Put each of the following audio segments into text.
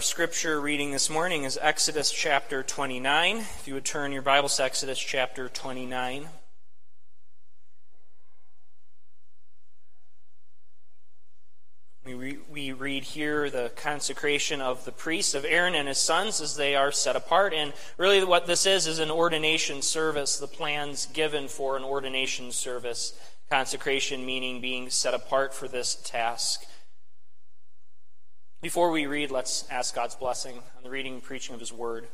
Our scripture reading this morning is Exodus chapter 29. If you would turn your Bibles to Exodus chapter 29. We, re- we read here the consecration of the priests of Aaron and his sons as they are set apart. And really, what this is is an ordination service, the plans given for an ordination service. Consecration meaning being set apart for this task. Before we read, let's ask God's blessing on the reading and preaching of His Word.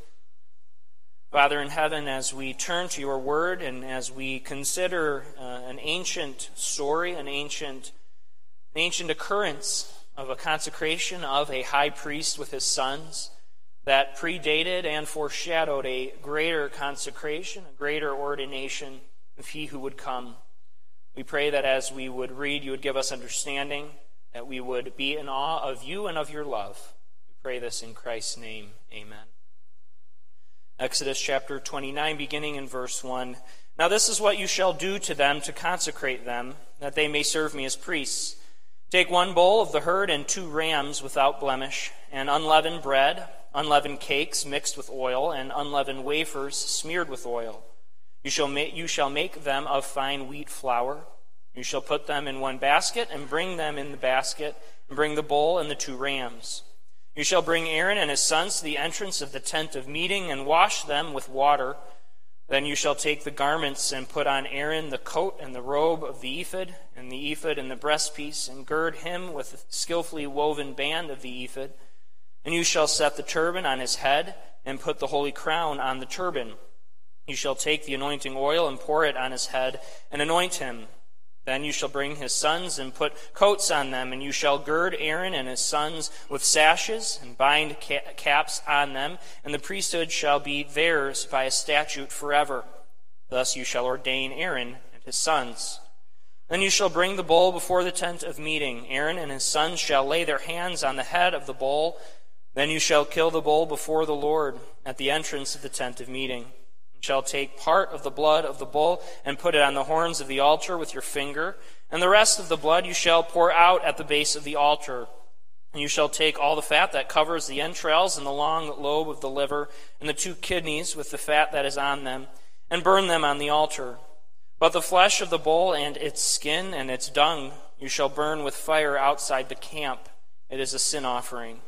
Father in heaven, as we turn to your Word and as we consider uh, an ancient story, an ancient, an ancient occurrence of a consecration of a high priest with his sons that predated and foreshadowed a greater consecration, a greater ordination of He who would come. We pray that as we would read, you would give us understanding that we would be in awe of you and of your love. We pray this in Christ's name. Amen. Exodus chapter 29, beginning in verse 1. Now this is what you shall do to them to consecrate them, that they may serve me as priests. Take one bull of the herd and two rams without blemish, and unleavened bread, unleavened cakes mixed with oil, and unleavened wafers smeared with oil. You shall, make, you shall make them of fine wheat flour. You shall put them in one basket, and bring them in the basket, and bring the bull and the two rams. You shall bring Aaron and his sons to the entrance of the tent of meeting, and wash them with water. Then you shall take the garments, and put on Aaron the coat and the robe of the ephod, and the ephod and the breastpiece, and gird him with the skillfully woven band of the ephod. And you shall set the turban on his head, and put the holy crown on the turban. You shall take the anointing oil and pour it on his head, and anoint him. Then you shall bring his sons and put coats on them, and you shall gird Aaron and his sons with sashes and bind caps on them, and the priesthood shall be theirs by a statute forever. Thus you shall ordain Aaron and his sons. Then you shall bring the bull before the tent of meeting. Aaron and his sons shall lay their hands on the head of the bull. Then you shall kill the bull before the Lord at the entrance of the tent of meeting shall take part of the blood of the bull and put it on the horns of the altar with your finger, and the rest of the blood you shall pour out at the base of the altar. And you shall take all the fat that covers the entrails and the long lobe of the liver, and the two kidneys with the fat that is on them, and burn them on the altar. But the flesh of the bull and its skin and its dung you shall burn with fire outside the camp. It is a sin offering.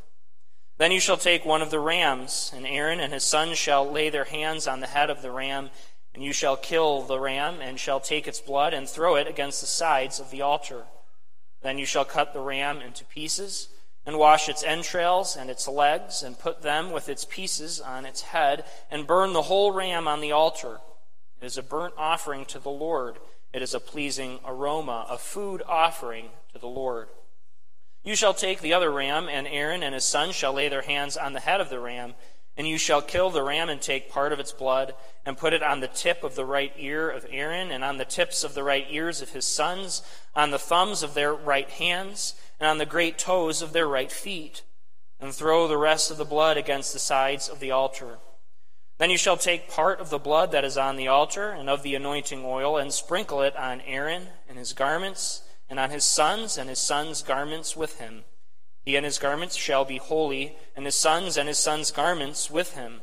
Then you shall take one of the rams, and Aaron and his sons shall lay their hands on the head of the ram, and you shall kill the ram, and shall take its blood and throw it against the sides of the altar. Then you shall cut the ram into pieces, and wash its entrails and its legs, and put them with its pieces on its head, and burn the whole ram on the altar. It is a burnt offering to the Lord. It is a pleasing aroma, a food offering to the Lord. You shall take the other ram, and Aaron and his sons shall lay their hands on the head of the ram, and you shall kill the ram and take part of its blood, and put it on the tip of the right ear of Aaron, and on the tips of the right ears of his sons, on the thumbs of their right hands, and on the great toes of their right feet, and throw the rest of the blood against the sides of the altar. Then you shall take part of the blood that is on the altar, and of the anointing oil, and sprinkle it on Aaron and his garments and on his sons and his sons' garments with him. He and his garments shall be holy, and his sons and his sons' garments with him.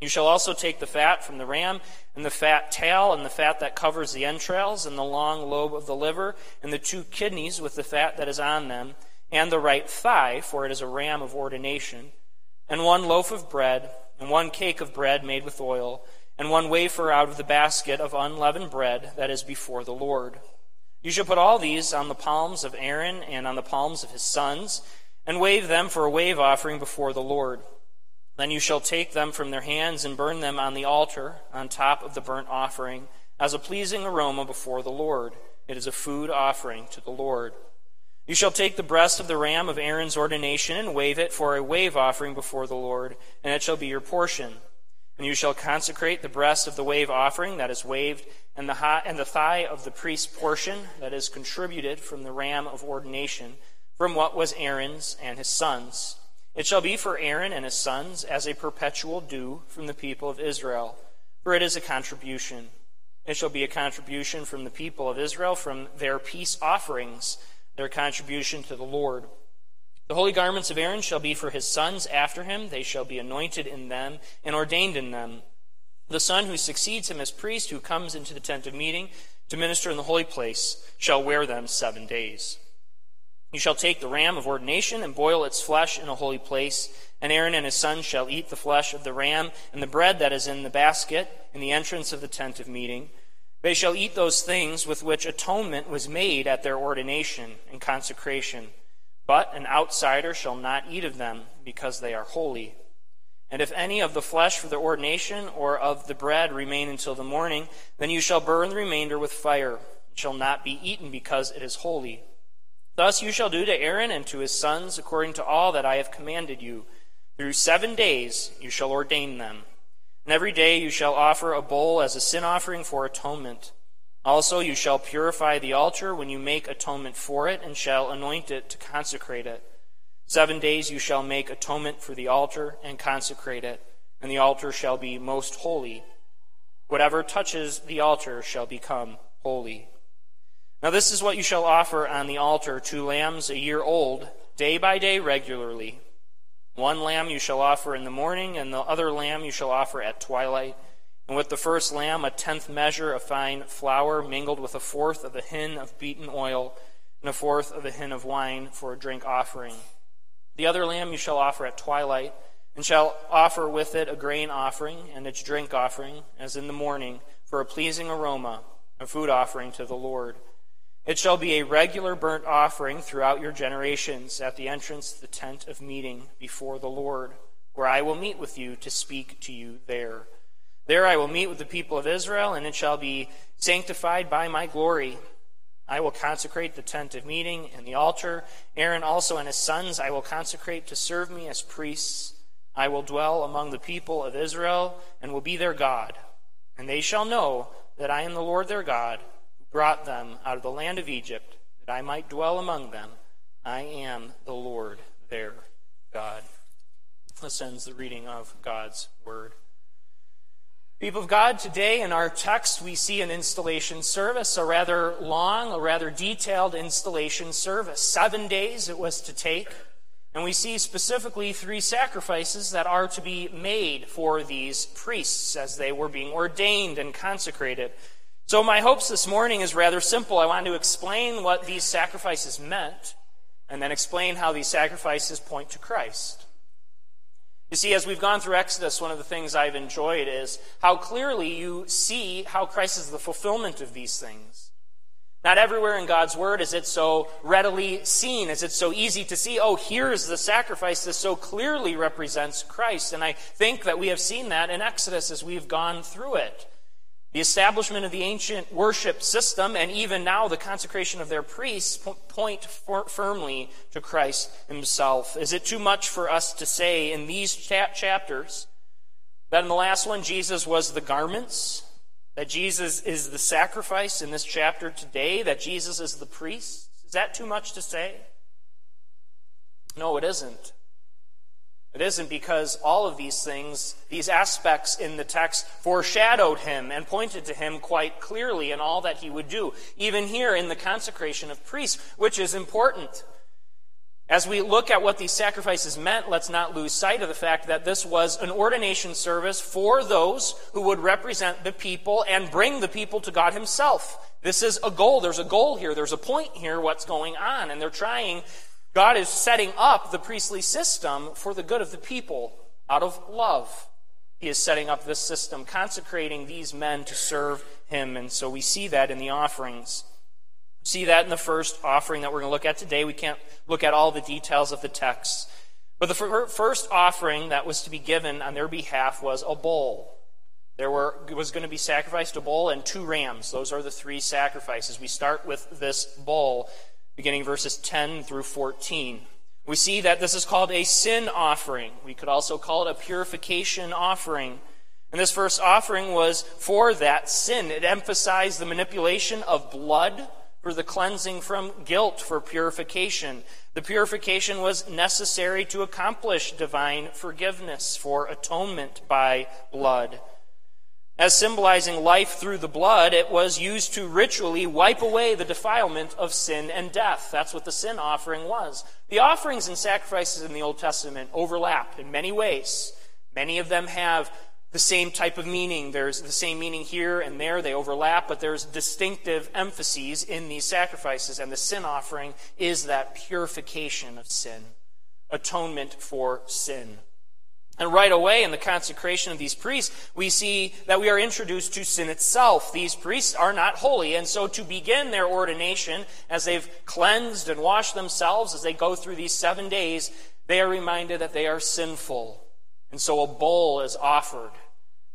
You shall also take the fat from the ram, and the fat tail, and the fat that covers the entrails, and the long lobe of the liver, and the two kidneys with the fat that is on them, and the right thigh, for it is a ram of ordination, and one loaf of bread, and one cake of bread made with oil, and one wafer out of the basket of unleavened bread that is before the Lord. You shall put all these on the palms of Aaron and on the palms of his sons, and wave them for a wave offering before the Lord. Then you shall take them from their hands and burn them on the altar on top of the burnt offering as a pleasing aroma before the Lord. It is a food offering to the Lord. You shall take the breast of the ram of Aaron's ordination and wave it for a wave offering before the Lord, and it shall be your portion. And you shall consecrate the breast of the wave offering that is waved, and the, high, and the thigh of the priest's portion that is contributed from the ram of ordination, from what was Aaron's and his sons. It shall be for Aaron and his sons as a perpetual due from the people of Israel, for it is a contribution. It shall be a contribution from the people of Israel from their peace offerings, their contribution to the Lord. The holy garments of Aaron shall be for his sons after him. They shall be anointed in them and ordained in them. The son who succeeds him as priest, who comes into the tent of meeting to minister in the holy place, shall wear them seven days. You shall take the ram of ordination and boil its flesh in a holy place, and Aaron and his sons shall eat the flesh of the ram and the bread that is in the basket in the entrance of the tent of meeting. They shall eat those things with which atonement was made at their ordination and consecration but an outsider shall not eat of them, because they are holy. And if any of the flesh for the ordination or of the bread remain until the morning, then you shall burn the remainder with fire. It shall not be eaten, because it is holy. Thus you shall do to Aaron and to his sons according to all that I have commanded you. Through seven days you shall ordain them. And every day you shall offer a bull as a sin offering for atonement. Also, you shall purify the altar when you make atonement for it, and shall anoint it to consecrate it. Seven days you shall make atonement for the altar and consecrate it, and the altar shall be most holy. Whatever touches the altar shall become holy. Now, this is what you shall offer on the altar two lambs a year old, day by day regularly. One lamb you shall offer in the morning, and the other lamb you shall offer at twilight. And with the first lamb, a tenth measure of fine flour mingled with a fourth of a hin of beaten oil, and a fourth of a hin of wine for a drink offering. The other lamb you shall offer at twilight, and shall offer with it a grain offering and its drink offering, as in the morning, for a pleasing aroma, a food offering to the Lord. It shall be a regular burnt offering throughout your generations at the entrance to the tent of meeting before the Lord, where I will meet with you to speak to you there. There I will meet with the people of Israel, and it shall be sanctified by my glory. I will consecrate the tent of meeting and the altar. Aaron also and his sons I will consecrate to serve me as priests. I will dwell among the people of Israel and will be their God. And they shall know that I am the Lord their God, who brought them out of the land of Egypt, that I might dwell among them. I am the Lord their God. This ends the reading of God's word. People of God, today in our text we see an installation service, a rather long, a rather detailed installation service. Seven days it was to take. And we see specifically three sacrifices that are to be made for these priests as they were being ordained and consecrated. So, my hopes this morning is rather simple. I want to explain what these sacrifices meant, and then explain how these sacrifices point to Christ. You see, as we've gone through Exodus, one of the things I've enjoyed is how clearly you see how Christ is the fulfillment of these things. Not everywhere in God's Word is it so readily seen, is it so easy to see, oh, here's the sacrifice that so clearly represents Christ. And I think that we have seen that in Exodus as we've gone through it. The establishment of the ancient worship system and even now the consecration of their priests point firmly to Christ himself. Is it too much for us to say in these chapters that in the last one Jesus was the garments, that Jesus is the sacrifice in this chapter today, that Jesus is the priest? Is that too much to say? No, it isn't. It isn't because all of these things, these aspects in the text, foreshadowed him and pointed to him quite clearly in all that he would do, even here in the consecration of priests, which is important. As we look at what these sacrifices meant, let's not lose sight of the fact that this was an ordination service for those who would represent the people and bring the people to God Himself. This is a goal. There's a goal here. There's a point here, what's going on. And they're trying God is setting up the priestly system for the good of the people out of love. He is setting up this system, consecrating these men to serve him. And so we see that in the offerings. We see that in the first offering that we're going to look at today. We can't look at all the details of the text. But the first offering that was to be given on their behalf was a bull. There were, was going to be sacrificed a bull and two rams. Those are the three sacrifices. We start with this bull beginning verses 10 through 14. We see that this is called a sin offering. We could also call it a purification offering. And this first offering was for that sin. It emphasized the manipulation of blood for the cleansing from guilt for purification. The purification was necessary to accomplish divine forgiveness for atonement by blood. As symbolizing life through the blood, it was used to ritually wipe away the defilement of sin and death. That's what the sin offering was. The offerings and sacrifices in the Old Testament overlap in many ways. Many of them have the same type of meaning. There's the same meaning here and there. They overlap, but there's distinctive emphases in these sacrifices. And the sin offering is that purification of sin, atonement for sin. And right away in the consecration of these priests, we see that we are introduced to sin itself. These priests are not holy. And so to begin their ordination, as they've cleansed and washed themselves, as they go through these seven days, they are reminded that they are sinful. And so a bull is offered.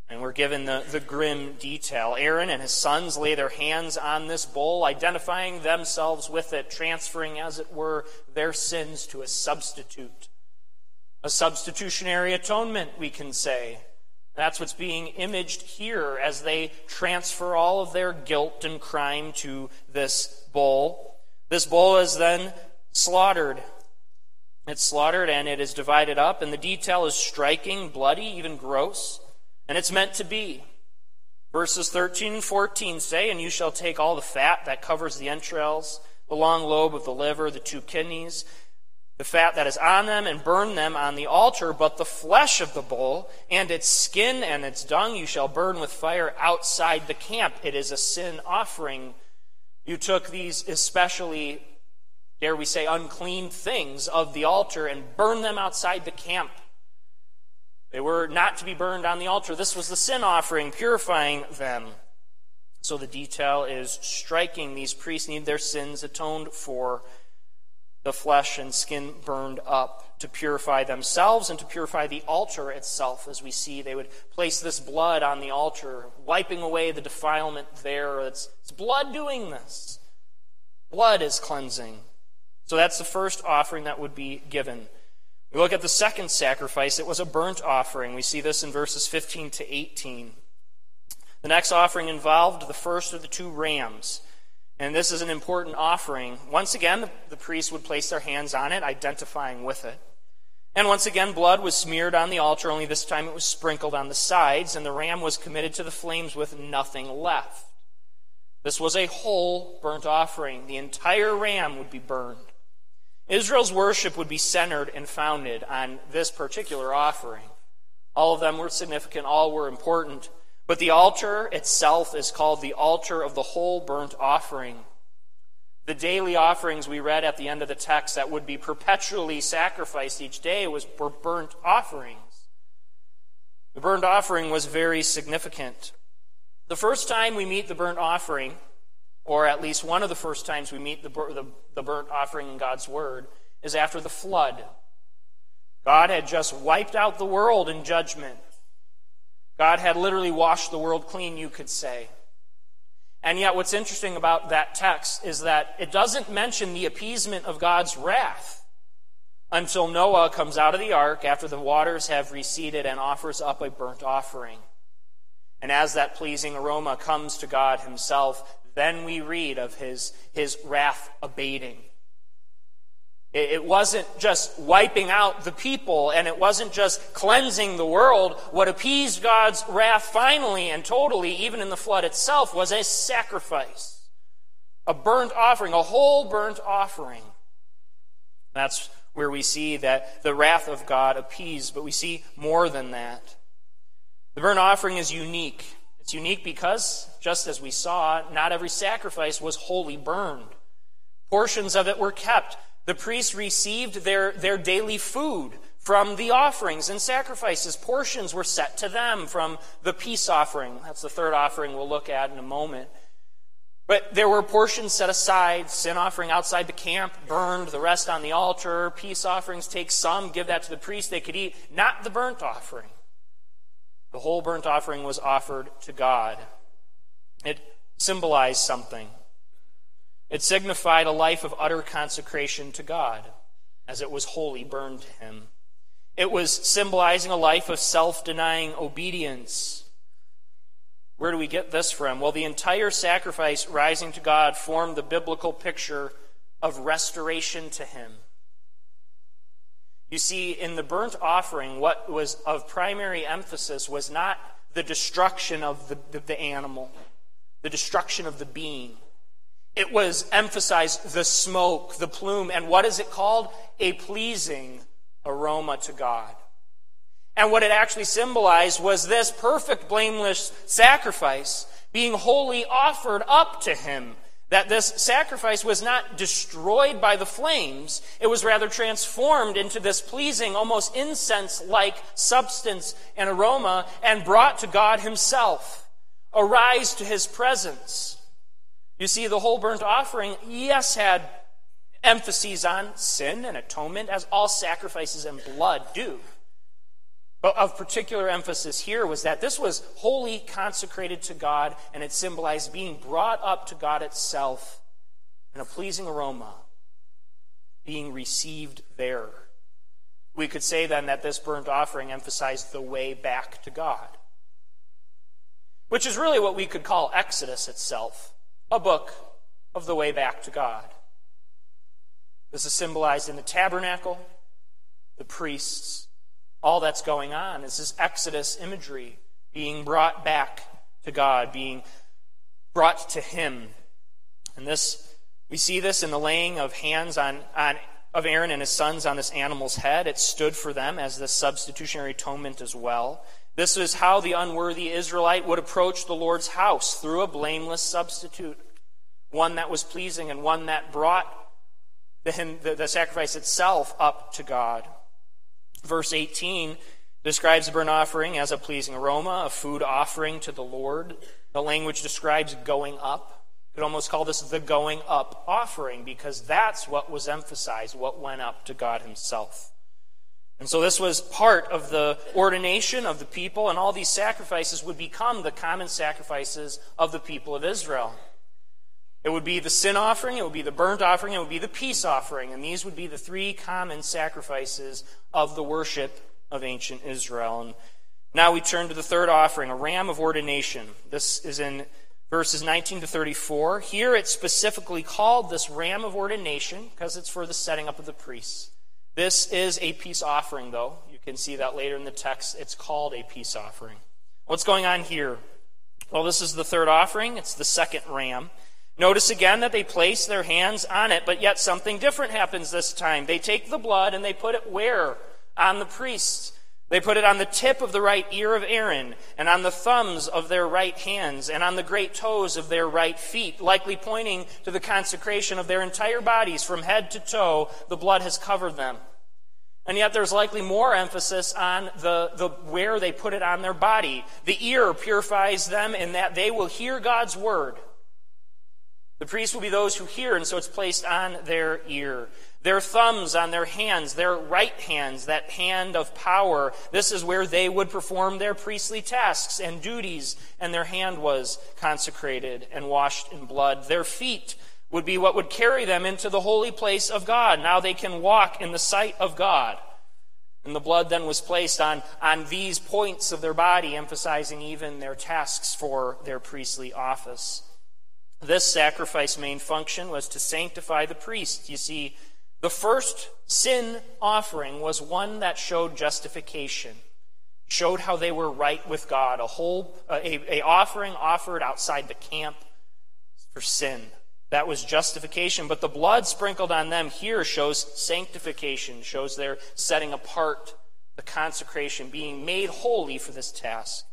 And we're given the, the grim detail. Aaron and his sons lay their hands on this bull, identifying themselves with it, transferring, as it were, their sins to a substitute a substitutionary atonement, we can say. That's what's being imaged here as they transfer all of their guilt and crime to this bull. This bull is then slaughtered. It's slaughtered and it is divided up, and the detail is striking, bloody, even gross, and it's meant to be. Verses 13 and 14 say, And you shall take all the fat that covers the entrails, the long lobe of the liver, the two kidneys, the fat that is on them and burn them on the altar, but the flesh of the bull and its skin and its dung you shall burn with fire outside the camp. It is a sin offering. You took these especially, dare we say, unclean things of the altar and burned them outside the camp. They were not to be burned on the altar. This was the sin offering, purifying them. So the detail is striking. These priests need their sins atoned for the flesh and skin burned up to purify themselves and to purify the altar itself. As we see, they would place this blood on the altar, wiping away the defilement there. It's, it's blood doing this. Blood is cleansing. So that's the first offering that would be given. We look at the second sacrifice. It was a burnt offering. We see this in verses 15 to 18. The next offering involved the first of the two rams. And this is an important offering. Once again, the, the priests would place their hands on it, identifying with it. And once again, blood was smeared on the altar, only this time it was sprinkled on the sides, and the ram was committed to the flames with nothing left. This was a whole burnt offering. The entire ram would be burned. Israel's worship would be centered and founded on this particular offering. All of them were significant, all were important. But the altar itself is called the altar of the whole burnt offering. The daily offerings we read at the end of the text that would be perpetually sacrificed each day was burnt offerings. The burnt offering was very significant. The first time we meet the burnt offering, or at least one of the first times we meet the, the, the burnt offering in God's Word, is after the flood. God had just wiped out the world in judgment. God had literally washed the world clean, you could say. And yet, what's interesting about that text is that it doesn't mention the appeasement of God's wrath until Noah comes out of the ark after the waters have receded and offers up a burnt offering. And as that pleasing aroma comes to God Himself, then we read of His, his wrath abating. It wasn't just wiping out the people and it wasn't just cleansing the world. What appeased God's wrath finally and totally, even in the flood itself, was a sacrifice. A burnt offering, a whole burnt offering. That's where we see that the wrath of God appeased, but we see more than that. The burnt offering is unique. It's unique because, just as we saw, not every sacrifice was wholly burned. Portions of it were kept the priests received their, their daily food from the offerings and sacrifices. Portions were set to them from the peace offering. That's the third offering we'll look at in a moment. But there were portions set aside, sin offering outside the camp, burned, the rest on the altar. Peace offerings, take some, give that to the priest they could eat, not the burnt offering. The whole burnt offering was offered to God. It symbolized something. It signified a life of utter consecration to God, as it was wholly burned to Him. It was symbolizing a life of self denying obedience. Where do we get this from? Well, the entire sacrifice rising to God formed the biblical picture of restoration to Him. You see, in the burnt offering, what was of primary emphasis was not the destruction of the, the, the animal, the destruction of the being. It was emphasized the smoke, the plume, and what is it called? A pleasing aroma to God. And what it actually symbolized was this perfect, blameless sacrifice being wholly offered up to Him. That this sacrifice was not destroyed by the flames, it was rather transformed into this pleasing, almost incense like substance and aroma and brought to God Himself. Arise to His presence. You see, the whole burnt offering, yes, had emphases on sin and atonement, as all sacrifices and blood do. But of particular emphasis here was that this was wholly consecrated to God, and it symbolized being brought up to God itself in a pleasing aroma, being received there. We could say then that this burnt offering emphasized the way back to God, which is really what we could call Exodus itself a book of the way back to God. This is symbolized in the tabernacle, the priests, all that's going on. This is Exodus imagery being brought back to God, being brought to Him. And this, we see this in the laying of hands on, on of Aaron and his sons on this animal's head. It stood for them as the substitutionary atonement as well. This is how the unworthy Israelite would approach the Lord's house through a blameless substitute, one that was pleasing and one that brought the, the, the sacrifice itself up to God. Verse 18 describes the burnt offering as a pleasing aroma, a food offering to the Lord. The language describes going up. You could almost call this the going up offering because that's what was emphasized, what went up to God Himself. And so this was part of the ordination of the people, and all these sacrifices would become the common sacrifices of the people of Israel. It would be the sin offering, it would be the burnt offering, it would be the peace offering, and these would be the three common sacrifices of the worship of ancient Israel. And now we turn to the third offering, a ram of ordination. This is in verses 19 to 34. Here it's specifically called this ram of ordination because it's for the setting up of the priests. This is a peace offering, though. You can see that later in the text. It's called a peace offering. What's going on here? Well, this is the third offering. It's the second ram. Notice again that they place their hands on it, but yet something different happens this time. They take the blood and they put it where? On the priests. They put it on the tip of the right ear of Aaron, and on the thumbs of their right hands, and on the great toes of their right feet, likely pointing to the consecration of their entire bodies from head to toe. The blood has covered them. And yet there's likely more emphasis on the, the where they put it on their body. The ear purifies them in that they will hear God's word. The priests will be those who hear, and so it's placed on their ear. Their thumbs on their hands, their right hands, that hand of power. This is where they would perform their priestly tasks and duties, and their hand was consecrated and washed in blood. Their feet would be what would carry them into the holy place of God. Now they can walk in the sight of God. And the blood then was placed on, on these points of their body, emphasizing even their tasks for their priestly office. This sacrifice main function was to sanctify the priest. You see, the first sin offering was one that showed justification, showed how they were right with God, a whole a, a offering offered outside the camp for sin. That was justification, but the blood sprinkled on them here shows sanctification, shows their setting apart, the consecration, being made holy for this task.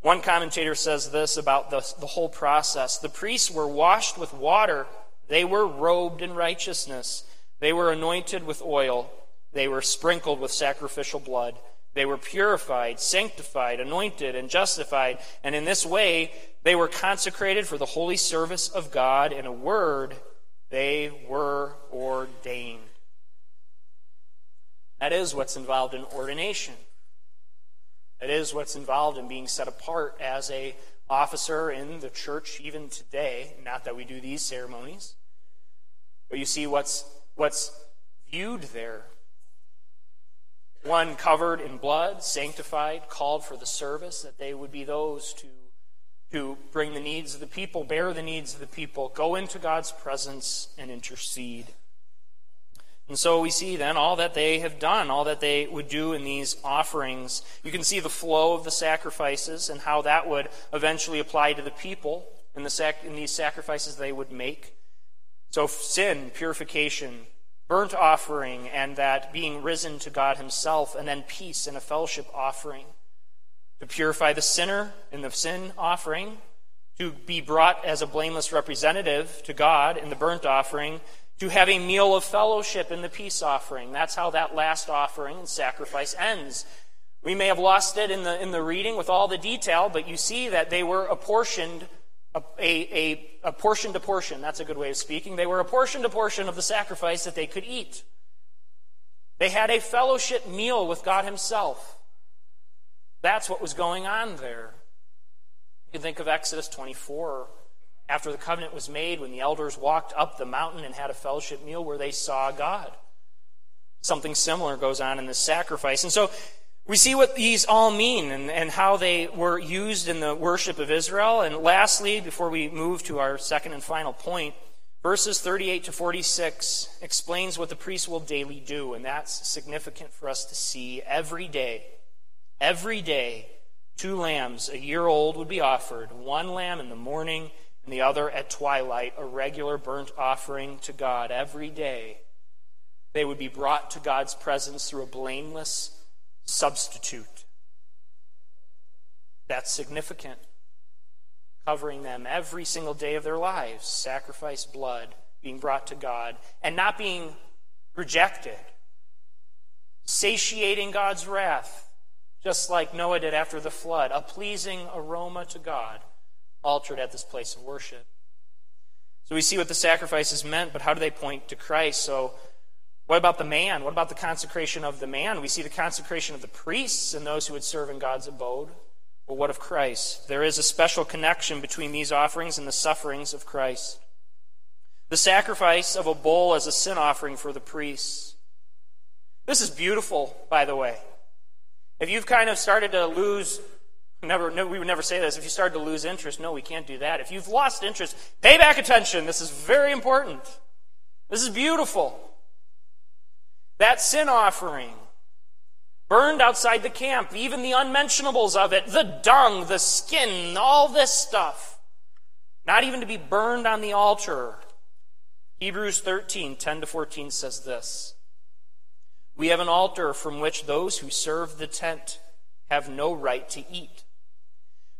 One commentator says this about the, the whole process the priests were washed with water, they were robed in righteousness, they were anointed with oil, they were sprinkled with sacrificial blood. They were purified, sanctified, anointed, and justified. And in this way, they were consecrated for the holy service of God. In a word, they were ordained. That is what's involved in ordination. That is what's involved in being set apart as a officer in the church even today. Not that we do these ceremonies, but you see what's what's viewed there. One covered in blood, sanctified, called for the service, that they would be those to, to bring the needs of the people, bear the needs of the people, go into God's presence and intercede. And so we see then all that they have done, all that they would do in these offerings. You can see the flow of the sacrifices and how that would eventually apply to the people in, the sac- in these sacrifices they would make. So sin, purification, burnt offering, and that being risen to God Himself, and then peace and a fellowship offering. To purify the sinner in the sin offering, to be brought as a blameless representative to God in the burnt offering, to have a meal of fellowship in the peace offering. That's how that last offering and sacrifice ends. We may have lost it in the, in the reading with all the detail, but you see that they were apportioned, a, a, a portion to portion. That's a good way of speaking. They were apportioned a portion of the sacrifice that they could eat. They had a fellowship meal with God Himself. That's what was going on there. You can think of Exodus 24 after the covenant was made, when the elders walked up the mountain and had a fellowship meal where they saw God. Something similar goes on in this sacrifice. And so we see what these all mean and, and how they were used in the worship of Israel. And lastly, before we move to our second and final point, verses 38 to 46 explains what the priest will daily do. And that's significant for us to see every day. Every day, two lambs, a year old, would be offered, one lamb in the morning and the other at twilight, a regular burnt offering to God every day. They would be brought to God's presence through a blameless substitute. That's significant. Covering them every single day of their lives, sacrifice blood, being brought to God, and not being rejected, satiating God's wrath, just like Noah did after the flood, a pleasing aroma to God altered at this place of worship. So we see what the sacrifices meant, but how do they point to Christ? So, what about the man? What about the consecration of the man? We see the consecration of the priests and those who would serve in God's abode. Well, what of Christ? There is a special connection between these offerings and the sufferings of Christ. The sacrifice of a bull as a sin offering for the priests. This is beautiful, by the way. If you've kind of started to lose Never, no, we would never say this. If you started to lose interest, no, we can't do that. If you've lost interest, pay back attention. This is very important. This is beautiful. That sin offering, burned outside the camp, even the unmentionables of it, the dung, the skin, all this stuff, not even to be burned on the altar. Hebrews 13, 10 to 14 says this We have an altar from which those who serve the tent have no right to eat.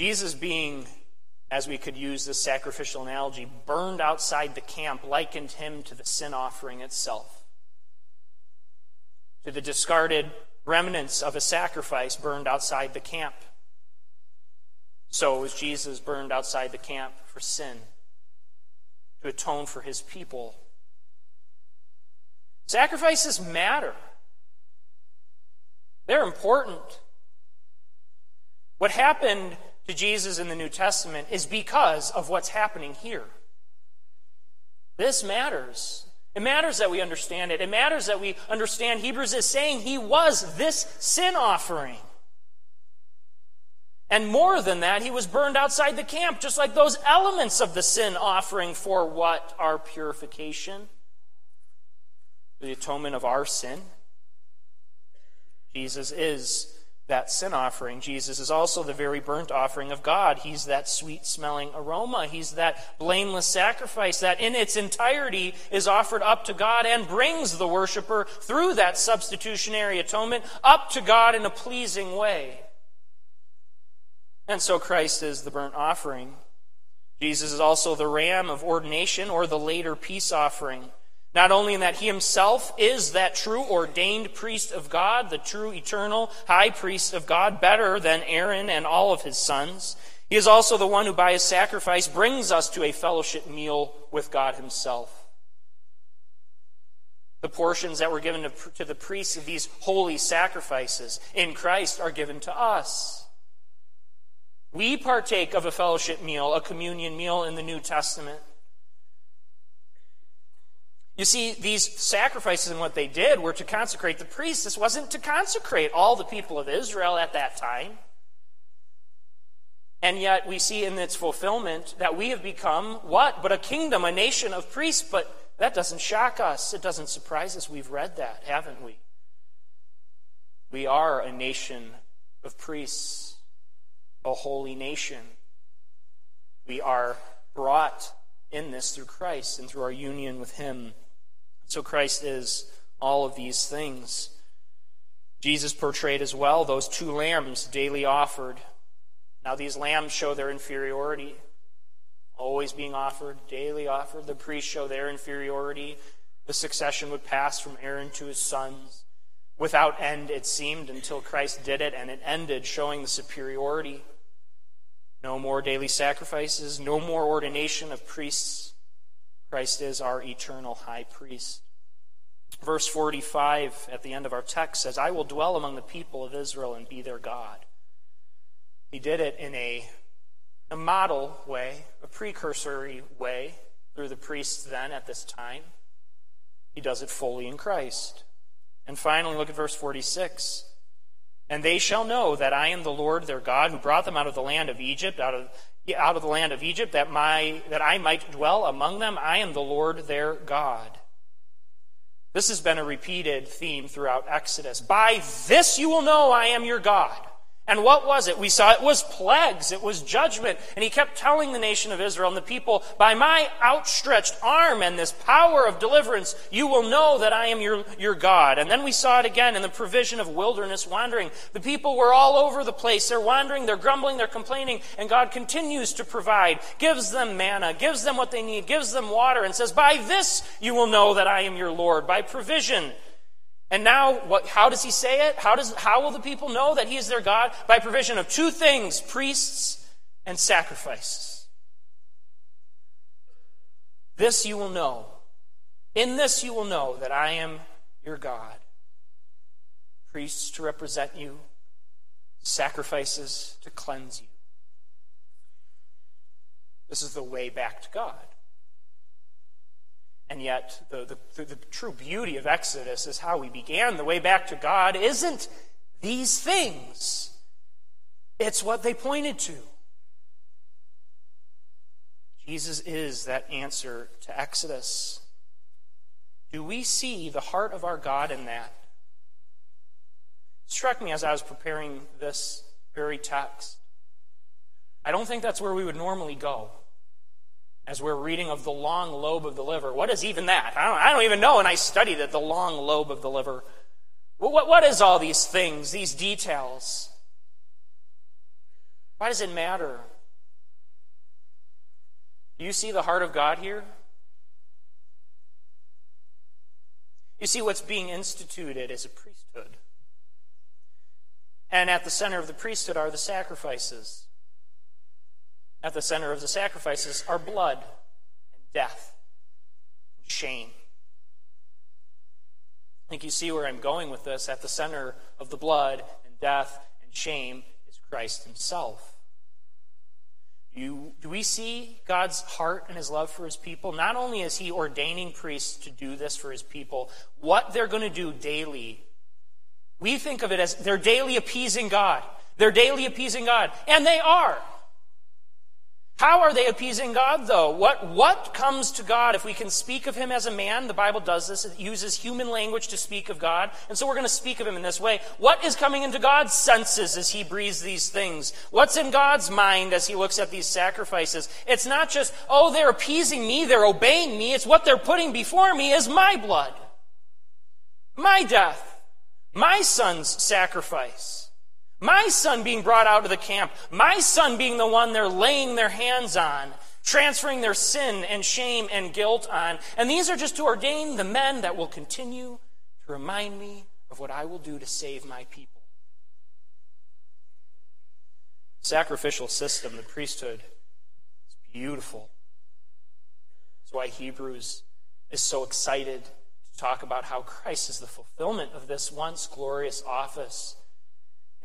Jesus being, as we could use this sacrificial analogy, burned outside the camp likened him to the sin offering itself, to the discarded remnants of a sacrifice burned outside the camp. So was Jesus burned outside the camp for sin, to atone for his people. Sacrifices matter. They're important. What happened to Jesus in the New Testament is because of what's happening here. This matters. It matters that we understand it. It matters that we understand Hebrews is saying he was this sin offering. And more than that, he was burned outside the camp, just like those elements of the sin offering for what? Our purification, the atonement of our sin. Jesus is that sin offering. Jesus is also the very burnt offering of God. He's that sweet smelling aroma. He's that blameless sacrifice that in its entirety is offered up to God and brings the worshiper through that substitutionary atonement up to God in a pleasing way. And so Christ is the burnt offering. Jesus is also the ram of ordination or the later peace offering. Not only in that he himself is that true ordained priest of God, the true eternal high priest of God, better than Aaron and all of his sons, he is also the one who by his sacrifice brings us to a fellowship meal with God himself. The portions that were given to, to the priests of these holy sacrifices in Christ are given to us. We partake of a fellowship meal, a communion meal in the New Testament. You see, these sacrifices and what they did were to consecrate the priests. This wasn't to consecrate all the people of Israel at that time. And yet we see in its fulfillment that we have become what? But a kingdom, a nation of priests. But that doesn't shock us. It doesn't surprise us. We've read that, haven't we? We are a nation of priests, a holy nation. We are brought in this through Christ and through our union with Him. So Christ is all of these things. Jesus portrayed as well those two lambs daily offered. Now, these lambs show their inferiority always being offered, daily offered. The priests show their inferiority. The succession would pass from Aaron to his sons. Without end, it seemed, until Christ did it, and it ended, showing the superiority. No more daily sacrifices, no more ordination of priests. Christ is our eternal high priest. Verse 45 at the end of our text says, I will dwell among the people of Israel and be their God. He did it in a a model way, a precursory way through the priests then at this time. He does it fully in Christ. And finally, look at verse 46. And they shall know that I am the Lord their God who brought them out of the land of Egypt, out of, out of the land of Egypt, that, my, that I might dwell among them. I am the Lord their God. This has been a repeated theme throughout Exodus. By this you will know I am your God. And what was it? We saw it was plagues, it was judgment. And he kept telling the nation of Israel and the people, by my outstretched arm and this power of deliverance, you will know that I am your, your God. And then we saw it again in the provision of wilderness wandering. The people were all over the place. They're wandering, they're grumbling, they're complaining, and God continues to provide, gives them manna, gives them what they need, gives them water, and says, by this you will know that I am your Lord, by provision. And now, what, how does he say it? How, does, how will the people know that he is their God? By provision of two things priests and sacrifices. This you will know. In this you will know that I am your God. Priests to represent you, sacrifices to cleanse you. This is the way back to God. And yet, the, the, the, true beauty of Exodus is how we began. The way back to God isn't these things, it's what they pointed to. Jesus is that answer to Exodus. Do we see the heart of our God in that? It struck me as I was preparing this very text. I don't think that's where we would normally go as we're reading of the long lobe of the liver. What is even that? I don't, I don't even know, and I studied it, the long lobe of the liver. What, what, is all these things, these details? Why does it matter? Do you see the heart of God here? You see, what's being instituted is a priesthood. And at the center of the priesthood are the sacrifices. At the center of the sacrifices are blood and death and shame. I think you see where I'm going with this. At the center of the blood and death and shame is Christ Himself. You, do we see God's heart and His love for His people? Not only is He ordaining priests to do this for His people, what they're going to do daily, we think of it as they're daily appeasing God. They're daily appeasing God. And they are. How are they appeasing God, though? What, what comes to God if we can speak of him as a man? The Bible does this. It uses human language to speak of God. And so we're going to speak of him in this way. What is coming into God's senses as he breathes these things? What's in God's mind as he looks at these sacrifices? It's not just, oh, they're appeasing me, they're obeying me. It's what they're putting before me is my blood, my death, my son's sacrifice. My son being brought out of the camp, my son being the one they're laying their hands on, transferring their sin and shame and guilt on. And these are just to ordain the men that will continue to remind me of what I will do to save my people. Sacrificial system, the priesthood, is beautiful. That's why Hebrews is so excited to talk about how Christ is the fulfillment of this once glorious office.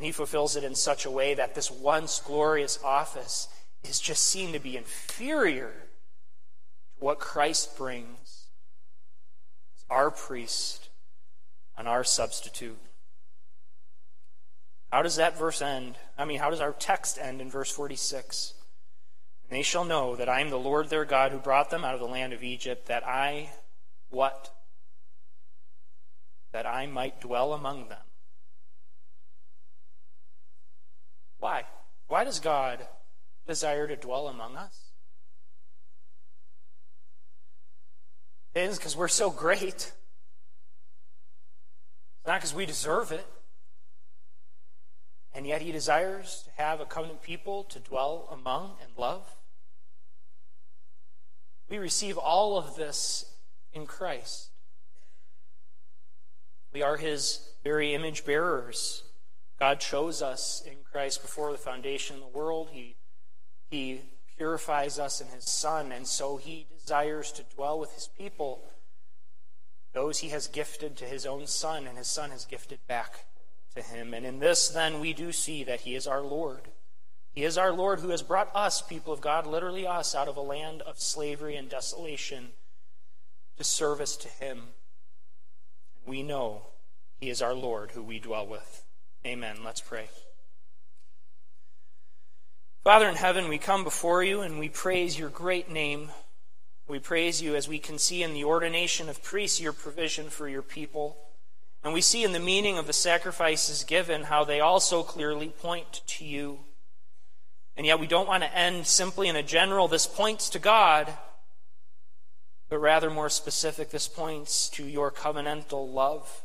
And he fulfills it in such a way that this once glorious office is just seen to be inferior to what Christ brings as our priest and our substitute. How does that verse end? I mean, how does our text end in verse 46? And they shall know that I am the Lord their God who brought them out of the land of Egypt, that I, what? That I might dwell among them. Why? Why does God desire to dwell among us? It is because we're so great. It's not because we deserve it. And yet he desires to have a covenant people to dwell among and love. We receive all of this in Christ. We are his very image bearers. God chose us in Christ before the foundation of the world. He, he purifies us in his Son, and so he desires to dwell with his people, those he has gifted to his own Son, and his Son has gifted back to him. And in this, then, we do see that he is our Lord. He is our Lord who has brought us, people of God, literally us, out of a land of slavery and desolation to service to him. And we know he is our Lord who we dwell with. Amen. Let's pray. Father in heaven, we come before you and we praise your great name. We praise you as we can see in the ordination of priests your provision for your people. And we see in the meaning of the sacrifices given how they also clearly point to you. And yet we don't want to end simply in a general, this points to God, but rather more specific, this points to your covenantal love,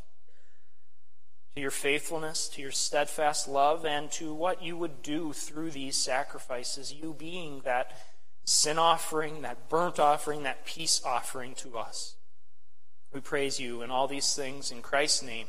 to your faithfulness, to your steadfast love, and to what you would do through these sacrifices, you being that sin offering, that burnt offering, that peace offering to us. We praise you in all these things in Christ's name.